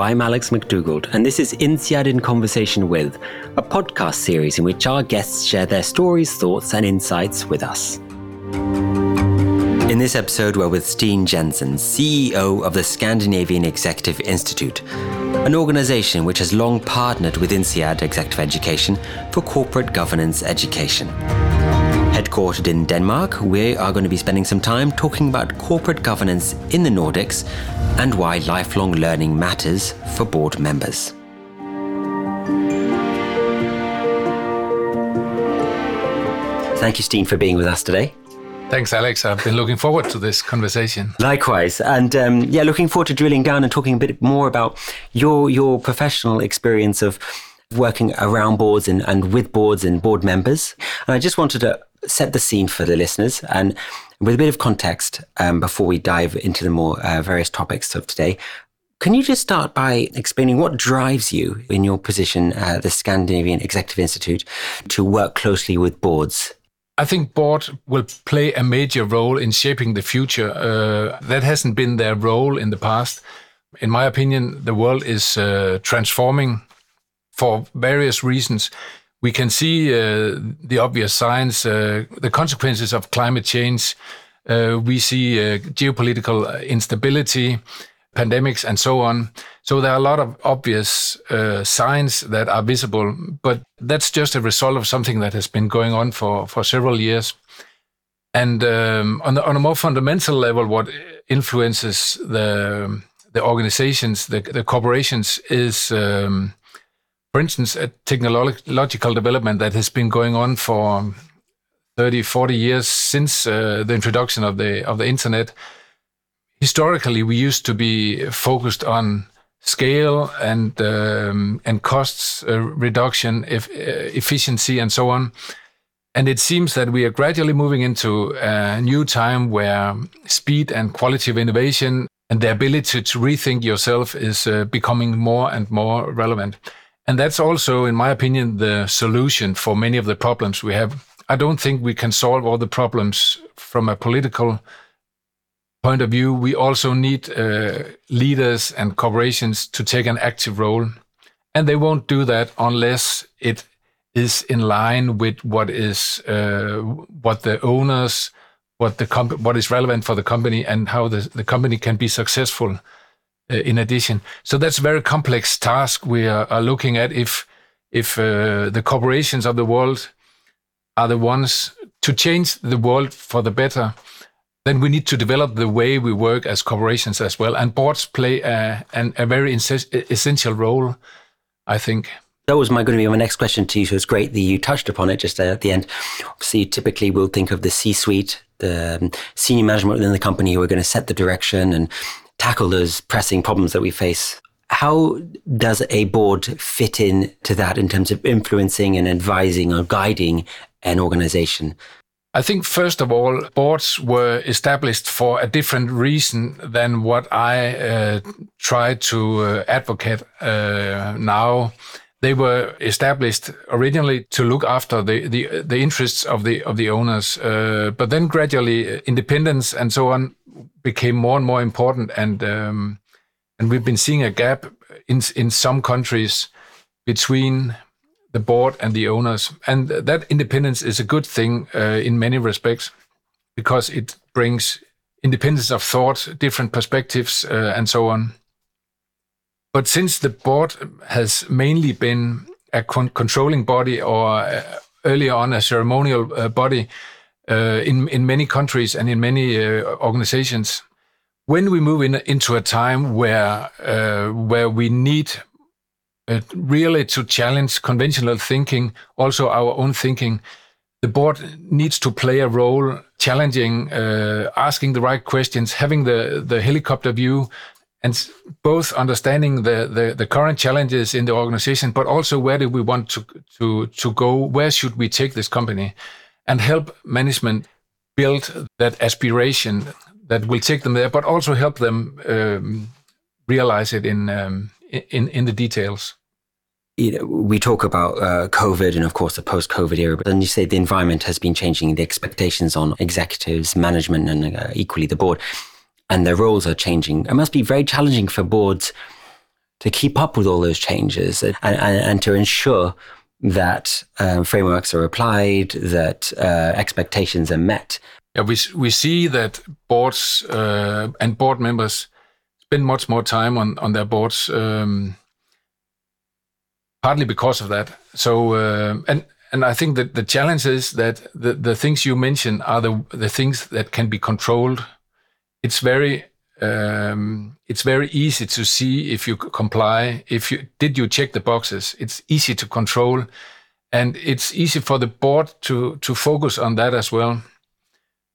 I'm Alex McDougald, and this is INSEAD in Conversation With, a podcast series in which our guests share their stories, thoughts, and insights with us. In this episode, we're with Steen Jensen, CEO of the Scandinavian Executive Institute, an organization which has long partnered with INSEAD Executive Education for corporate governance education. Headquartered in Denmark, we are going to be spending some time talking about corporate governance in the Nordics and why lifelong learning matters for board members. Thank you, Steen, for being with us today. Thanks, Alex. I've been looking forward to this conversation. Likewise, and um, yeah, looking forward to drilling down and talking a bit more about your your professional experience of working around boards and, and with boards and board members. And I just wanted to set the scene for the listeners and with a bit of context um, before we dive into the more uh, various topics of today. Can you just start by explaining what drives you in your position at the Scandinavian Executive Institute to work closely with boards? I think board will play a major role in shaping the future. Uh, that hasn't been their role in the past. In my opinion, the world is uh, transforming for various reasons. We can see uh, the obvious signs, uh, the consequences of climate change. Uh, we see geopolitical instability, pandemics, and so on. So there are a lot of obvious signs that are visible, but that's just a result of something that has been going on for, for several years. And um, on, the, on a more fundamental level, what influences the the organizations, the, the corporations, is um, for instance, a technological development that has been going on for 30, 40 years since uh, the introduction of the of the internet. Historically, we used to be focused on scale and um, and costs uh, reduction, if, uh, efficiency, and so on. And it seems that we are gradually moving into a new time where speed and quality of innovation and the ability to rethink yourself is uh, becoming more and more relevant. And that's also, in my opinion, the solution for many of the problems we have. I don't think we can solve all the problems from a political point of view. We also need uh, leaders and corporations to take an active role. And they won't do that unless it is in line with what is uh, what the owners, what the what is relevant for the company, and how the, the company can be successful in addition. So that's a very complex task we are, are looking at. If if uh, the corporations of the world are the ones to change the world for the better, then we need to develop the way we work as corporations as well. And boards play a, an, a very essential role, I think. That was my going to be my next question to you. So it's great that you touched upon it just at the end. Obviously, typically we'll think of the C-suite, the um, senior management within the company who are going to set the direction and tackle those pressing problems that we face. How does a board fit in to that in terms of influencing and advising or guiding an organization? I think, first of all, boards were established for a different reason than what I uh, try to uh, advocate uh, now. They were established originally to look after the, the, the interests of the of the owners, uh, but then gradually uh, independence and so on became more and more important, and um, and we've been seeing a gap in in some countries between the board and the owners, and that independence is a good thing uh, in many respects because it brings independence of thought, different perspectives, uh, and so on. But since the board has mainly been a con- controlling body or uh, earlier on a ceremonial uh, body, uh, in in many countries and in many uh, organizations. When we move in, into a time where uh, where we need really to challenge conventional thinking, also our own thinking, the board needs to play a role challenging, uh, asking the right questions, having the, the helicopter view, and both understanding the, the, the, current challenges in the organization, but also where do we want to, to, to go? Where should we take this company? and help management build that aspiration that will take them there, but also help them um, realize it in, um, in in the details. You know, we talk about uh, COVID and, of course, the post-COVID era, but then you say the environment has been changing, the expectations on executives, management, and uh, equally the board, and their roles are changing. It must be very challenging for boards to keep up with all those changes and, and, and to ensure that um, frameworks are applied, that uh, expectations are met. Yeah, we we see that boards uh, and board members spend much more time on on their boards, um, partly because of that. So uh, and and I think that the challenge is that the the things you mention are the the things that can be controlled. It's very um, it's very easy to see if you comply. If you did you check the boxes, it's easy to control, and it's easy for the board to to focus on that as well.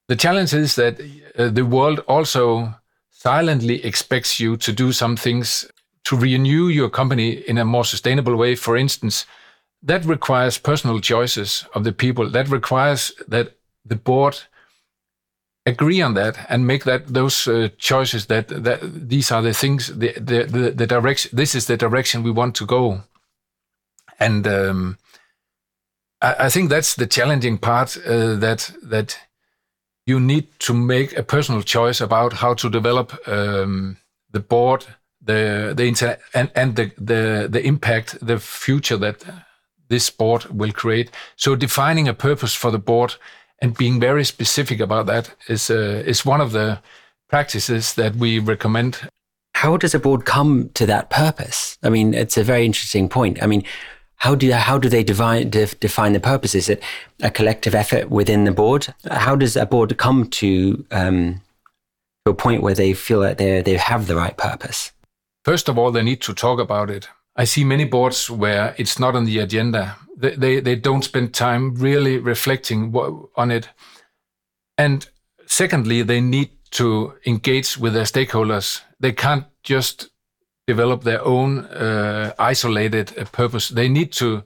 The challenge is that uh, the world also silently expects you to do some things to renew your company in a more sustainable way. For instance, that requires personal choices of the people. That requires that the board agree on that and make that those uh, choices that that these are the things the, the the the, direction this is the direction we want to go. And um, I, I, think that's the challenging part uh, that that you need to make a personal choice about how to develop um, the board the the inter- and and the the the impact the future that this board will create. So defining a purpose for the board and being very specific about that is uh, is one of the practices that we recommend. How does a board come to that purpose? I mean, it's a very interesting point. I mean, how do how do they divine, def, define the purpose? Is it a collective effort within the board? How does a board come to um, to a point where they feel that they they have the right purpose? First of all, they need to talk about it. I see many boards where it's not on the agenda they, they, they don't spend time really reflecting on it. And secondly, they need to engage with their stakeholders. They can't just develop their own uh, isolated uh, purpose. They need to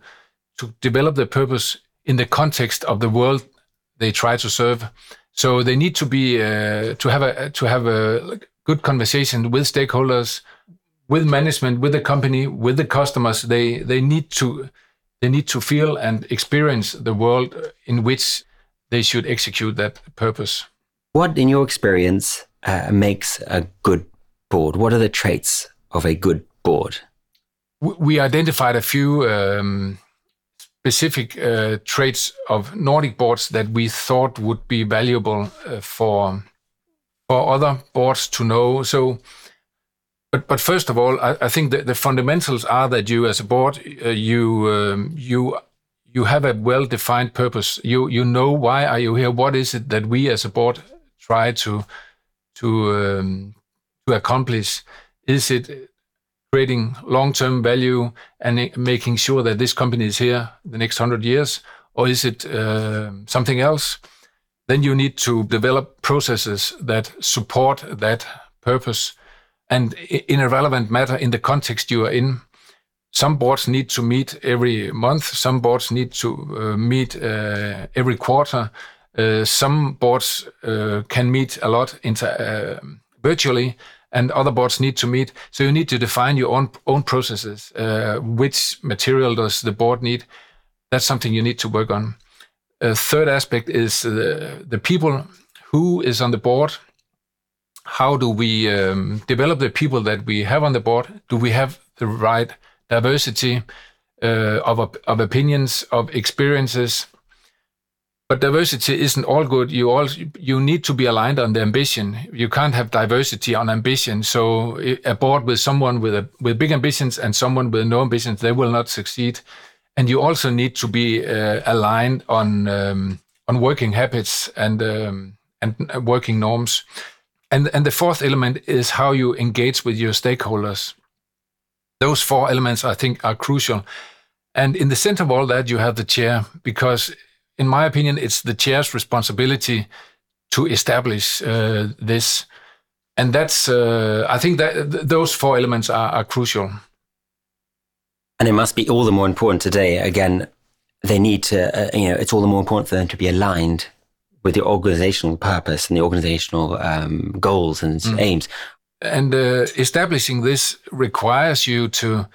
to develop their purpose in the context of the world they try to serve. So they need to be uh, to have a to have a good conversation with stakeholders, with management, with the company, with the customers. They they need to they need to feel and experience the world in which they should execute that purpose. What, in your experience, uh, makes a good board? What are the traits of a good board? We identified a few um, specific uh, traits of Nordic boards that we thought would be valuable uh, for for other boards to know. So but but first of all, I, I think that the fundamentals are that you, as a board, uh, you um, you you have a well-defined purpose. You you know why are you here? What is it that we, as a board, try to to um, to accomplish? Is it creating long-term value and making sure that this company is here the next hundred years, or is it uh, something else? Then you need to develop processes that support that purpose and in a relevant matter in the context you are in. Some boards need to meet every month. Some boards need to uh, meet uh, every quarter. Uh, some boards uh, can meet a lot inter- uh, virtually, and other boards need to meet. So you need to define your own own processes. Uh, which material does the board need? That's something you need to work on. A third aspect is the people who is on the board how do we um, develop the people that we have on the board? Do we have the right diversity uh, of, of opinions, of experiences? But diversity isn't all good. You all you need to be aligned on the ambition. You can't have diversity on ambition. So a board with someone with a, with big ambitions and someone with no ambitions, they will not succeed. And you also need to be uh, aligned on um, on working habits and um, and working norms. And, and the fourth element is how you engage with your stakeholders. Those four elements, I think, are crucial. And in the center of all that, you have the chair, because in my opinion, it's the chair's responsibility to establish uh, this. And that's, uh, I think that th- those four elements are, are crucial. And it must be all the more important today. Again, they need to, uh, you know, it's all the more important for them to be aligned with the organizational purpose and the organizational um, goals and mm. aims. And uh, establishing this requires you to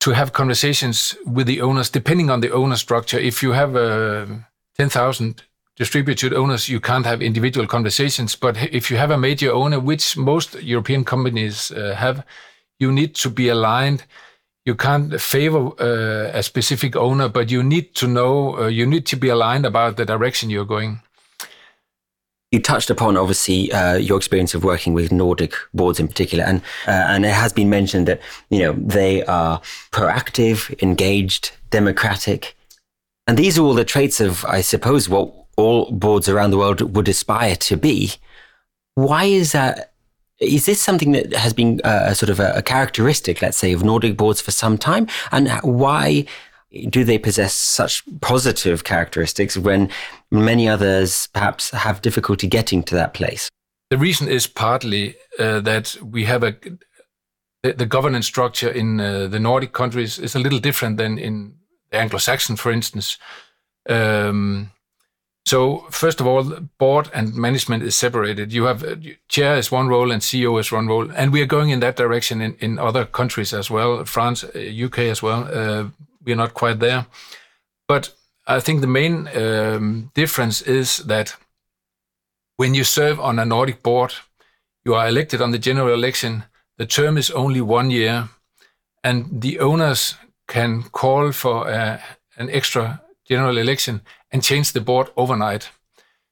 to have conversations with the owners, depending on the owner structure. If you have uh, ten thousand distributed owners, you can't have individual conversations. But if you have a major owner, which most European companies uh, have, you need to be aligned. You can't favor uh, a specific owner, but you need to know, uh, you need to be aligned about the direction you're going. You touched upon obviously uh, your experience of working with Nordic boards in particular, and uh, and it has been mentioned that you know they are proactive, engaged, democratic, and these are all the traits of, I suppose, what all boards around the world would aspire to be. Why is that? Is this something that has been uh, a sort of a, a characteristic, let's say, of Nordic boards for some time? And why do they possess such positive characteristics when many others perhaps have difficulty getting to that place? The reason is partly uh, that we have a the, the governance structure in uh, the Nordic countries is a little different than in the Anglo-Saxon, for instance. Um, so first of all, board and management is separated. You have uh, chair is one role and CEO is one role, and we are going in that direction in, in other countries as well, France, UK uh, as well. Uh, we're not quite there, but I think the main um, difference is that when you serve on a Nordic board, you are elected on the general election. The term is only one year, and the owners can call for uh, an extra general election and change the board overnight.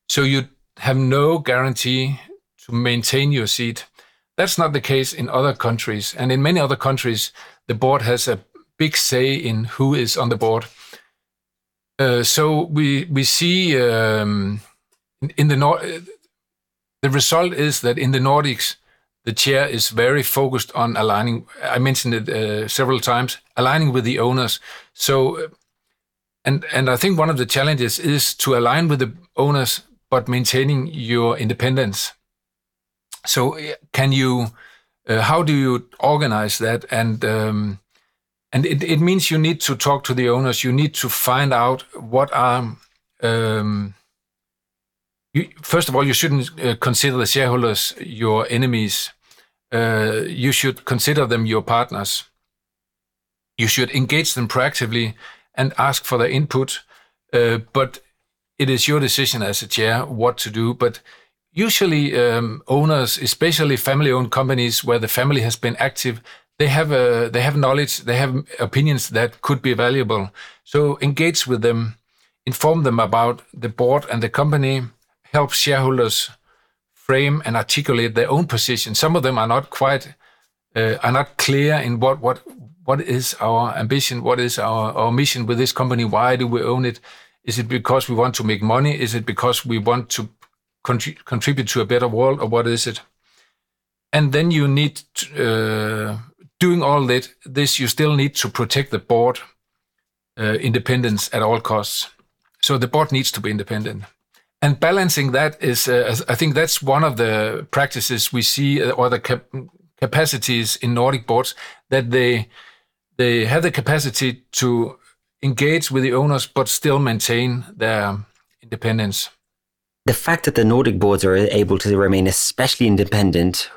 So you have no guarantee to maintain your seat. That's not the case in other countries. And in many other countries, the board has a big say in who is on the board. Uh, so we we see um, in, the Nord the result is that in the Nordics the chair is very focused on aligning. I mentioned it uh, several times, aligning with the owners. So and and I think one of the challenges is to align with the owners but maintaining your independence. So can you? Uh, how do you organize that? And um, and it, it means you need to talk to the owners. You need to find out what are. Um, you, first of all, you shouldn't uh, consider the shareholders your enemies. Uh, you should consider them your partners. You should engage them proactively and ask for their input. Uh, but it is your decision as a chair what to do. But usually, um, owners, especially family-owned companies where the family has been active, they have a, uh, they have knowledge, they have opinions that could be valuable. So engage with them, inform them about the board and the company, help shareholders frame and articulate their own position. Some of them are not quite uh, are not clear in what what what is our ambition? What is our, our mission with this company? Why do we own it? Is it because we want to make money? Is it because we want to contribute to a better world, or what is it? And then you need, uh, doing all that, this, you still need to protect the board uh, independence at all costs. So the board needs to be independent. And balancing that is, uh, I think that's one of the practices we see, uh, or the cap capacities in Nordic boards, that they they have the capacity to engage with the owners but still maintain their independence. The fact that the Nordic boards are able to remain especially independent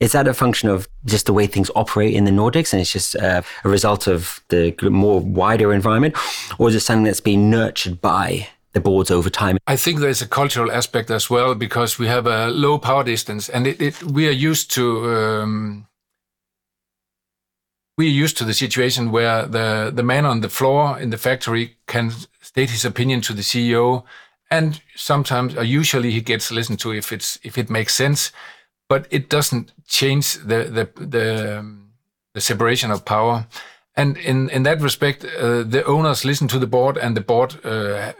is that a function of just the way things operate in the Nordics and it's just uh, a result of the more wider environment? Or is it something that's been nurtured by the boards over time? I think there's a cultural aspect as well because we have a low power distance and it, it, we are used to um, we're used to the situation where the, the man on the floor in the factory can state his opinion to the CEO, and sometimes, or usually, he gets listened to if it's if it makes sense, but it doesn't change the the the, um, the separation of power. And in in that respect, uh, the owners listen to the board, and the board. Uh,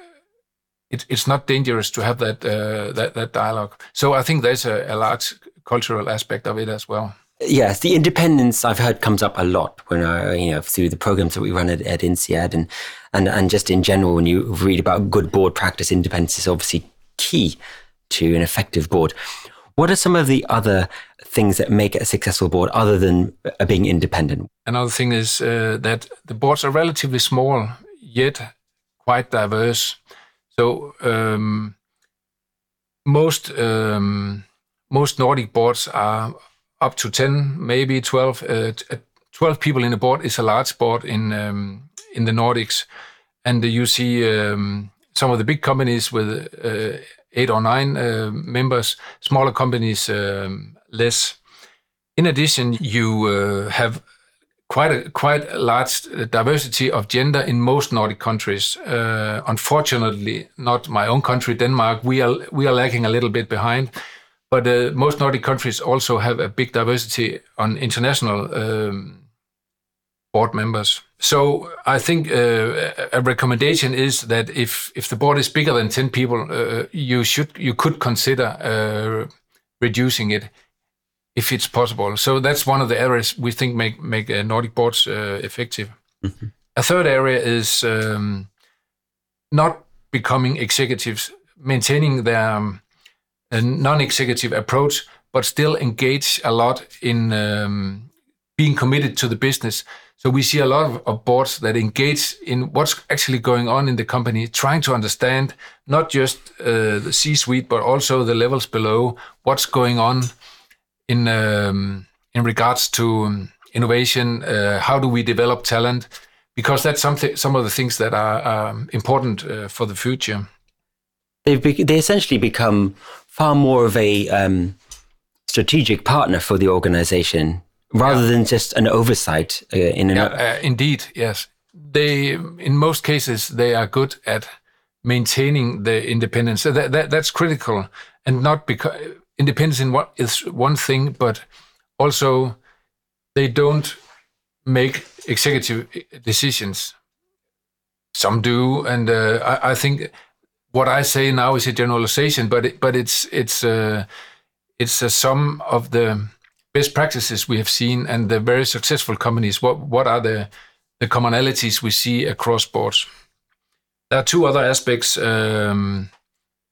it, it's not dangerous to have that uh, that that dialogue. So I think there's a, a large cultural aspect of it as well. Yes, the independence I've heard comes up a lot when I, you know, through the programs that we run at, at INSEAD and, and, and just in general, when you read about good board practice, independence is obviously key to an effective board. What are some of the other things that make a successful board other than uh, being independent? Another thing is uh, that the boards are relatively small, yet quite diverse. So um, most um, most Nordic boards are up to 10, maybe 12. Uh, uh 12 people in a board is a large board in um, in the Nordics, and you see um, some of the big companies with uh, eight or nine uh, members, smaller companies um, less. In addition, you uh, have quite a quite a large diversity of gender in most Nordic countries. Uh, unfortunately, not my own country, Denmark. We are we are lagging a little bit behind, but uh, most Nordic countries also have a big diversity on international um, board members. So I think uh, a recommendation is that if if the board is bigger than ten people, uh, you should you could consider uh, reducing it if it's possible. So that's one of the areas we think make make uh, Nordic boards uh, effective. Mm-hmm. A third area is um, not becoming executives, maintaining their um, non-executive approach, but still engage a lot in um, being committed to the business. So we see a lot of, of, boards that engage in what's actually going on in the company, trying to understand not just uh, the C-suite, but also the levels below, what's going on in um, in regards to um, innovation. Uh, how do we develop talent? Because that's something, some of the things that are um, important uh, for the future. They've be- they essentially become far more of a um, strategic partner for the organization rather yeah. than just an oversight uh, in an yeah, uh, indeed yes. They in most cases they are good at maintaining the independence. That, that that's critical and not because independence in what is one thing but also they don't make executive decisions. Some do and uh, I, I, think what i say now is a generalization but it, but it's it's uh, it's a sum of the best practices we have seen and the very successful companies, what, what are the, the commonalities we see across boards? There are two other aspects. Um,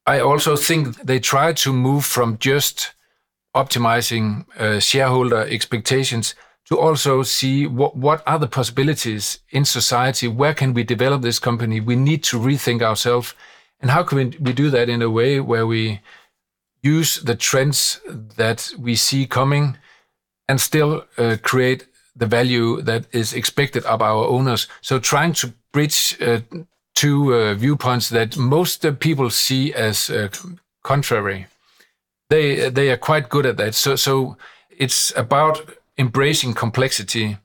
I also think they try to move from just optimizing uh, shareholder expectations to also see what, what are the possibilities in society? Where can we develop this company? We need to rethink ourselves. And how can we, do that in a way where we use the trends that we see coming and still uh, create the value that is expected of our owners. So trying to bridge uh, two uh, viewpoints that most people see as uh, contrary. They they are quite good at that. So so it's about embracing complexity,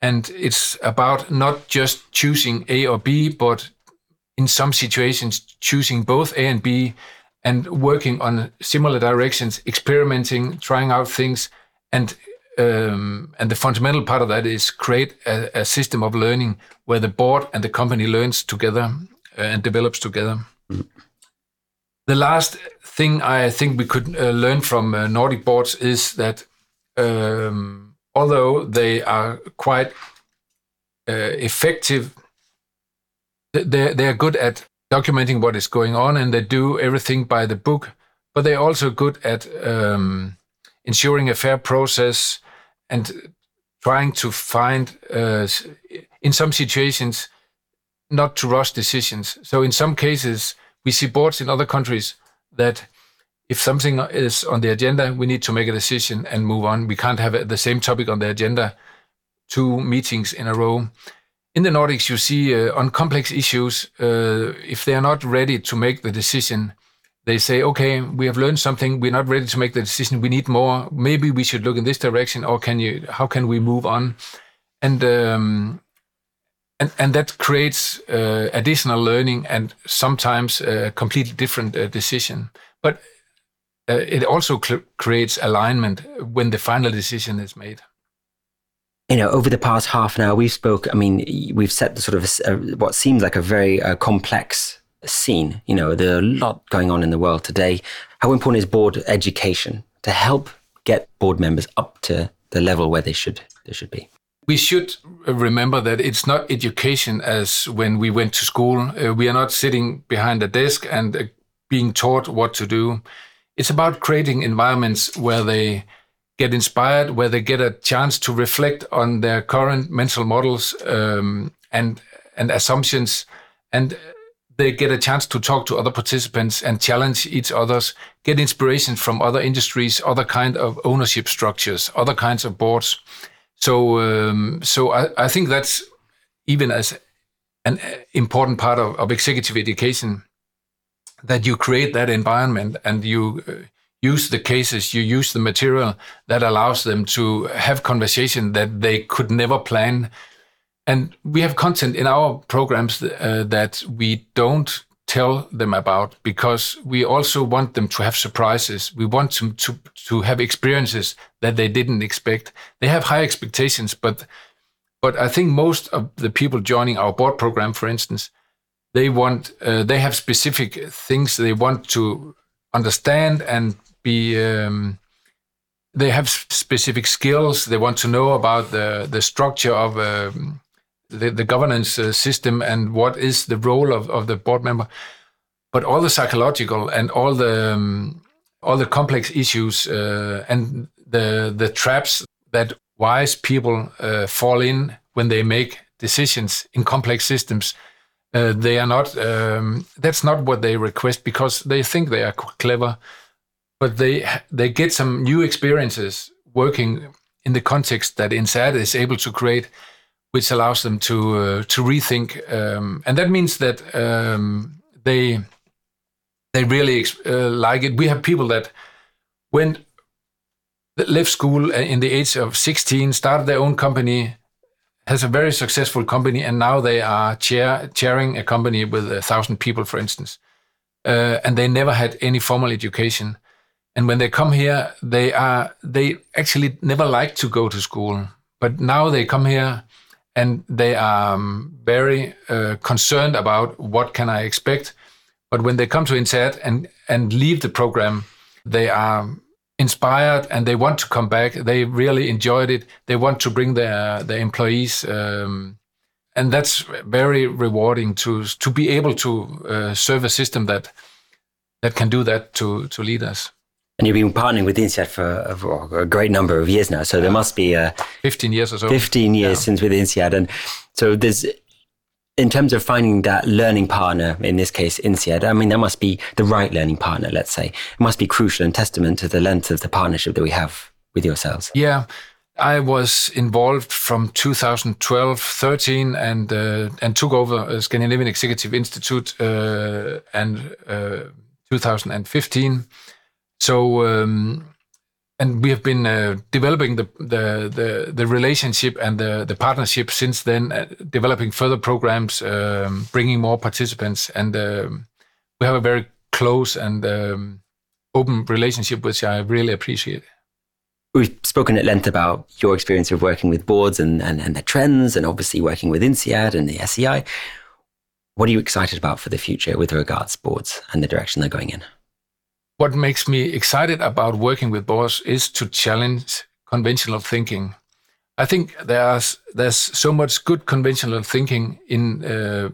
and it's about not just choosing A or B, but in some situations choosing both A and B, and working on similar directions, experimenting, trying out things, and um, and the fundamental part of that is create a, a, system of learning where the board and the company learns together uh, and develops together. Mm. The last thing I think we could uh, learn from uh, Nordic boards is that um, although they are quite uh, effective, they they are good at documenting what is going on and they do everything by the book, but they're also good at um, ensuring a fair process and trying to find, uh, in some situations, not to rush decisions. So in some cases, we see boards in other countries that if something is on the agenda, we need to make a decision and move on. We can't have the same topic on the agenda two meetings in a row. In the Nordics, you see uh, on complex issues, uh, if they are not ready to make the decision, they say, okay, we have learned something. We're not ready to make the decision. We need more. Maybe we should look in this direction, or can you? How can we move on? And um, and and that creates uh, additional learning and sometimes a completely different uh, decision. But uh, it also creates alignment when the final decision is made you know, over the past half an hour, we've spoke. I mean, we've set the sort of a, what seems like a very uh, complex scene. You know, there's a lot going on in the world today. How important is board education to help get board members up to the level where they should they should be? We should remember that it's not education as when we went to school. Uh, we are not sitting behind a desk and uh, being taught what to do. It's about creating environments where they get inspired, where they get a chance to reflect on their current mental models um, and and assumptions, and they get a chance to talk to other participants and challenge each other's, get inspiration from other industries, other kind of ownership structures, other kinds of boards. So, um, so I, I, think that's even as an important part of, of, executive education that you create that environment and you uh, use the cases, you use the material that allows them to have conversation that they could never plan. And we have content in our programs uh, that we don't tell them about because we also want them to have surprises. We want them to, to have experiences that they didn't expect. They have high expectations, but but I think most of the people joining our board program, for instance, they want uh, they have specific things they want to understand and be um, they have specific skills they want to know about the the structure of um, the, the governance uh, system and what is the role of, of the board member but all the psychological and all the um, all the complex issues uh, and the the traps that wise people uh, fall in when they make decisions in complex systems uh, they are not. Um, that's not what they request because they think they are clever, but they they get some new experiences working in the context that INSEAD is able to create, which allows them to uh, to rethink, um, and that means that um, they they really uh, like it. We have people that went left school in the age of 16, started their own company, has a very successful company, and now they are chair, chairing a company with a thousand people, for instance. Uh, and they never had any formal education. And when they come here, they are they actually never like to go to school, but now they come here and they are um, very uh, concerned about what can I expect. But when they come to INSEAD and and leave the program, they are inspired and they want to come back. They really enjoyed it. They want to bring their their employees, um, and that's very rewarding to to be able to uh, serve a system that that can do that to to lead us. And you've been partnering with INSEAD for, for a great number of years now, so there must be uh, 15 years or so. 15 years yeah. since with INSEAD, and so there's in terms of finding that learning partner, in this case, INSEAD, I mean, that must be the right learning partner, let's say. It must be crucial and testament to the length of the partnership that we have with yourselves. Yeah. I was involved from 2012, 13, and uh, and took over Scandinavian Executive Institute uh, and uh, 2015. So um, and we have been uh, developing the, the, the the relationship and the the partnership since then, uh, developing further programs, um, bringing more participants, and um, we have a very close and um, open relationship, which I really appreciate. We've spoken at length about your experience of working with boards and, and, and the trends, and obviously working with INSEAD and the SEI. What are you excited about for the future with regards boards and the direction they're going in? What makes me excited about working with boards is to challenge conventional thinking. I think there's there's so much good conventional thinking in uh,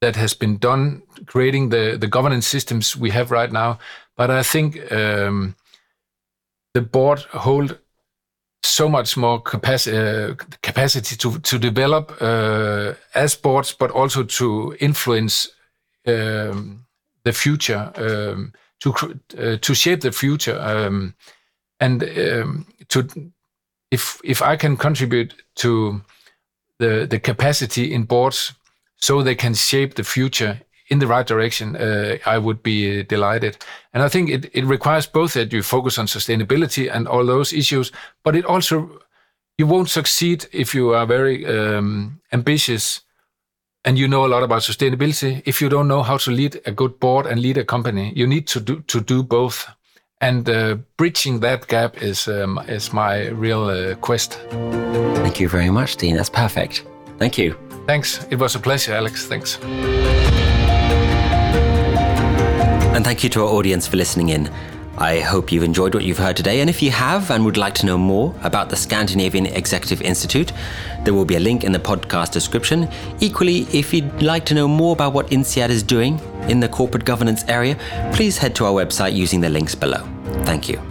that has been done creating the the governance systems we have right now. But I think um, the board hold so much more capacity uh, capacity to to develop uh, as boards, but also to influence. Um, the future, um, to uh, to shape the future, um, and um, to if if I can contribute to the the capacity in boards so they can shape the future in the right direction, uh, I would be delighted. And I think it, it requires both that you focus on sustainability and all those issues, but it also you won't succeed if you are very um, ambitious and you know a lot about sustainability. If you don't know how to lead a good board and lead a company you need to do to do both. And uh, bridging that gap is um, is my real uh, quest. Thank you very much Steen. That's perfect. Thank you. Thanks. It was a pleasure alex. Thanks. And thank you to our audience for listening in I hope you've enjoyed what you've heard today, and if you have and would like to know more about the Scandinavian Executive Institute, there will be a link in the podcast description. Equally, if you'd like to know more about what INSEAD is doing in the corporate governance area, please head to our website using the links below. Thank you.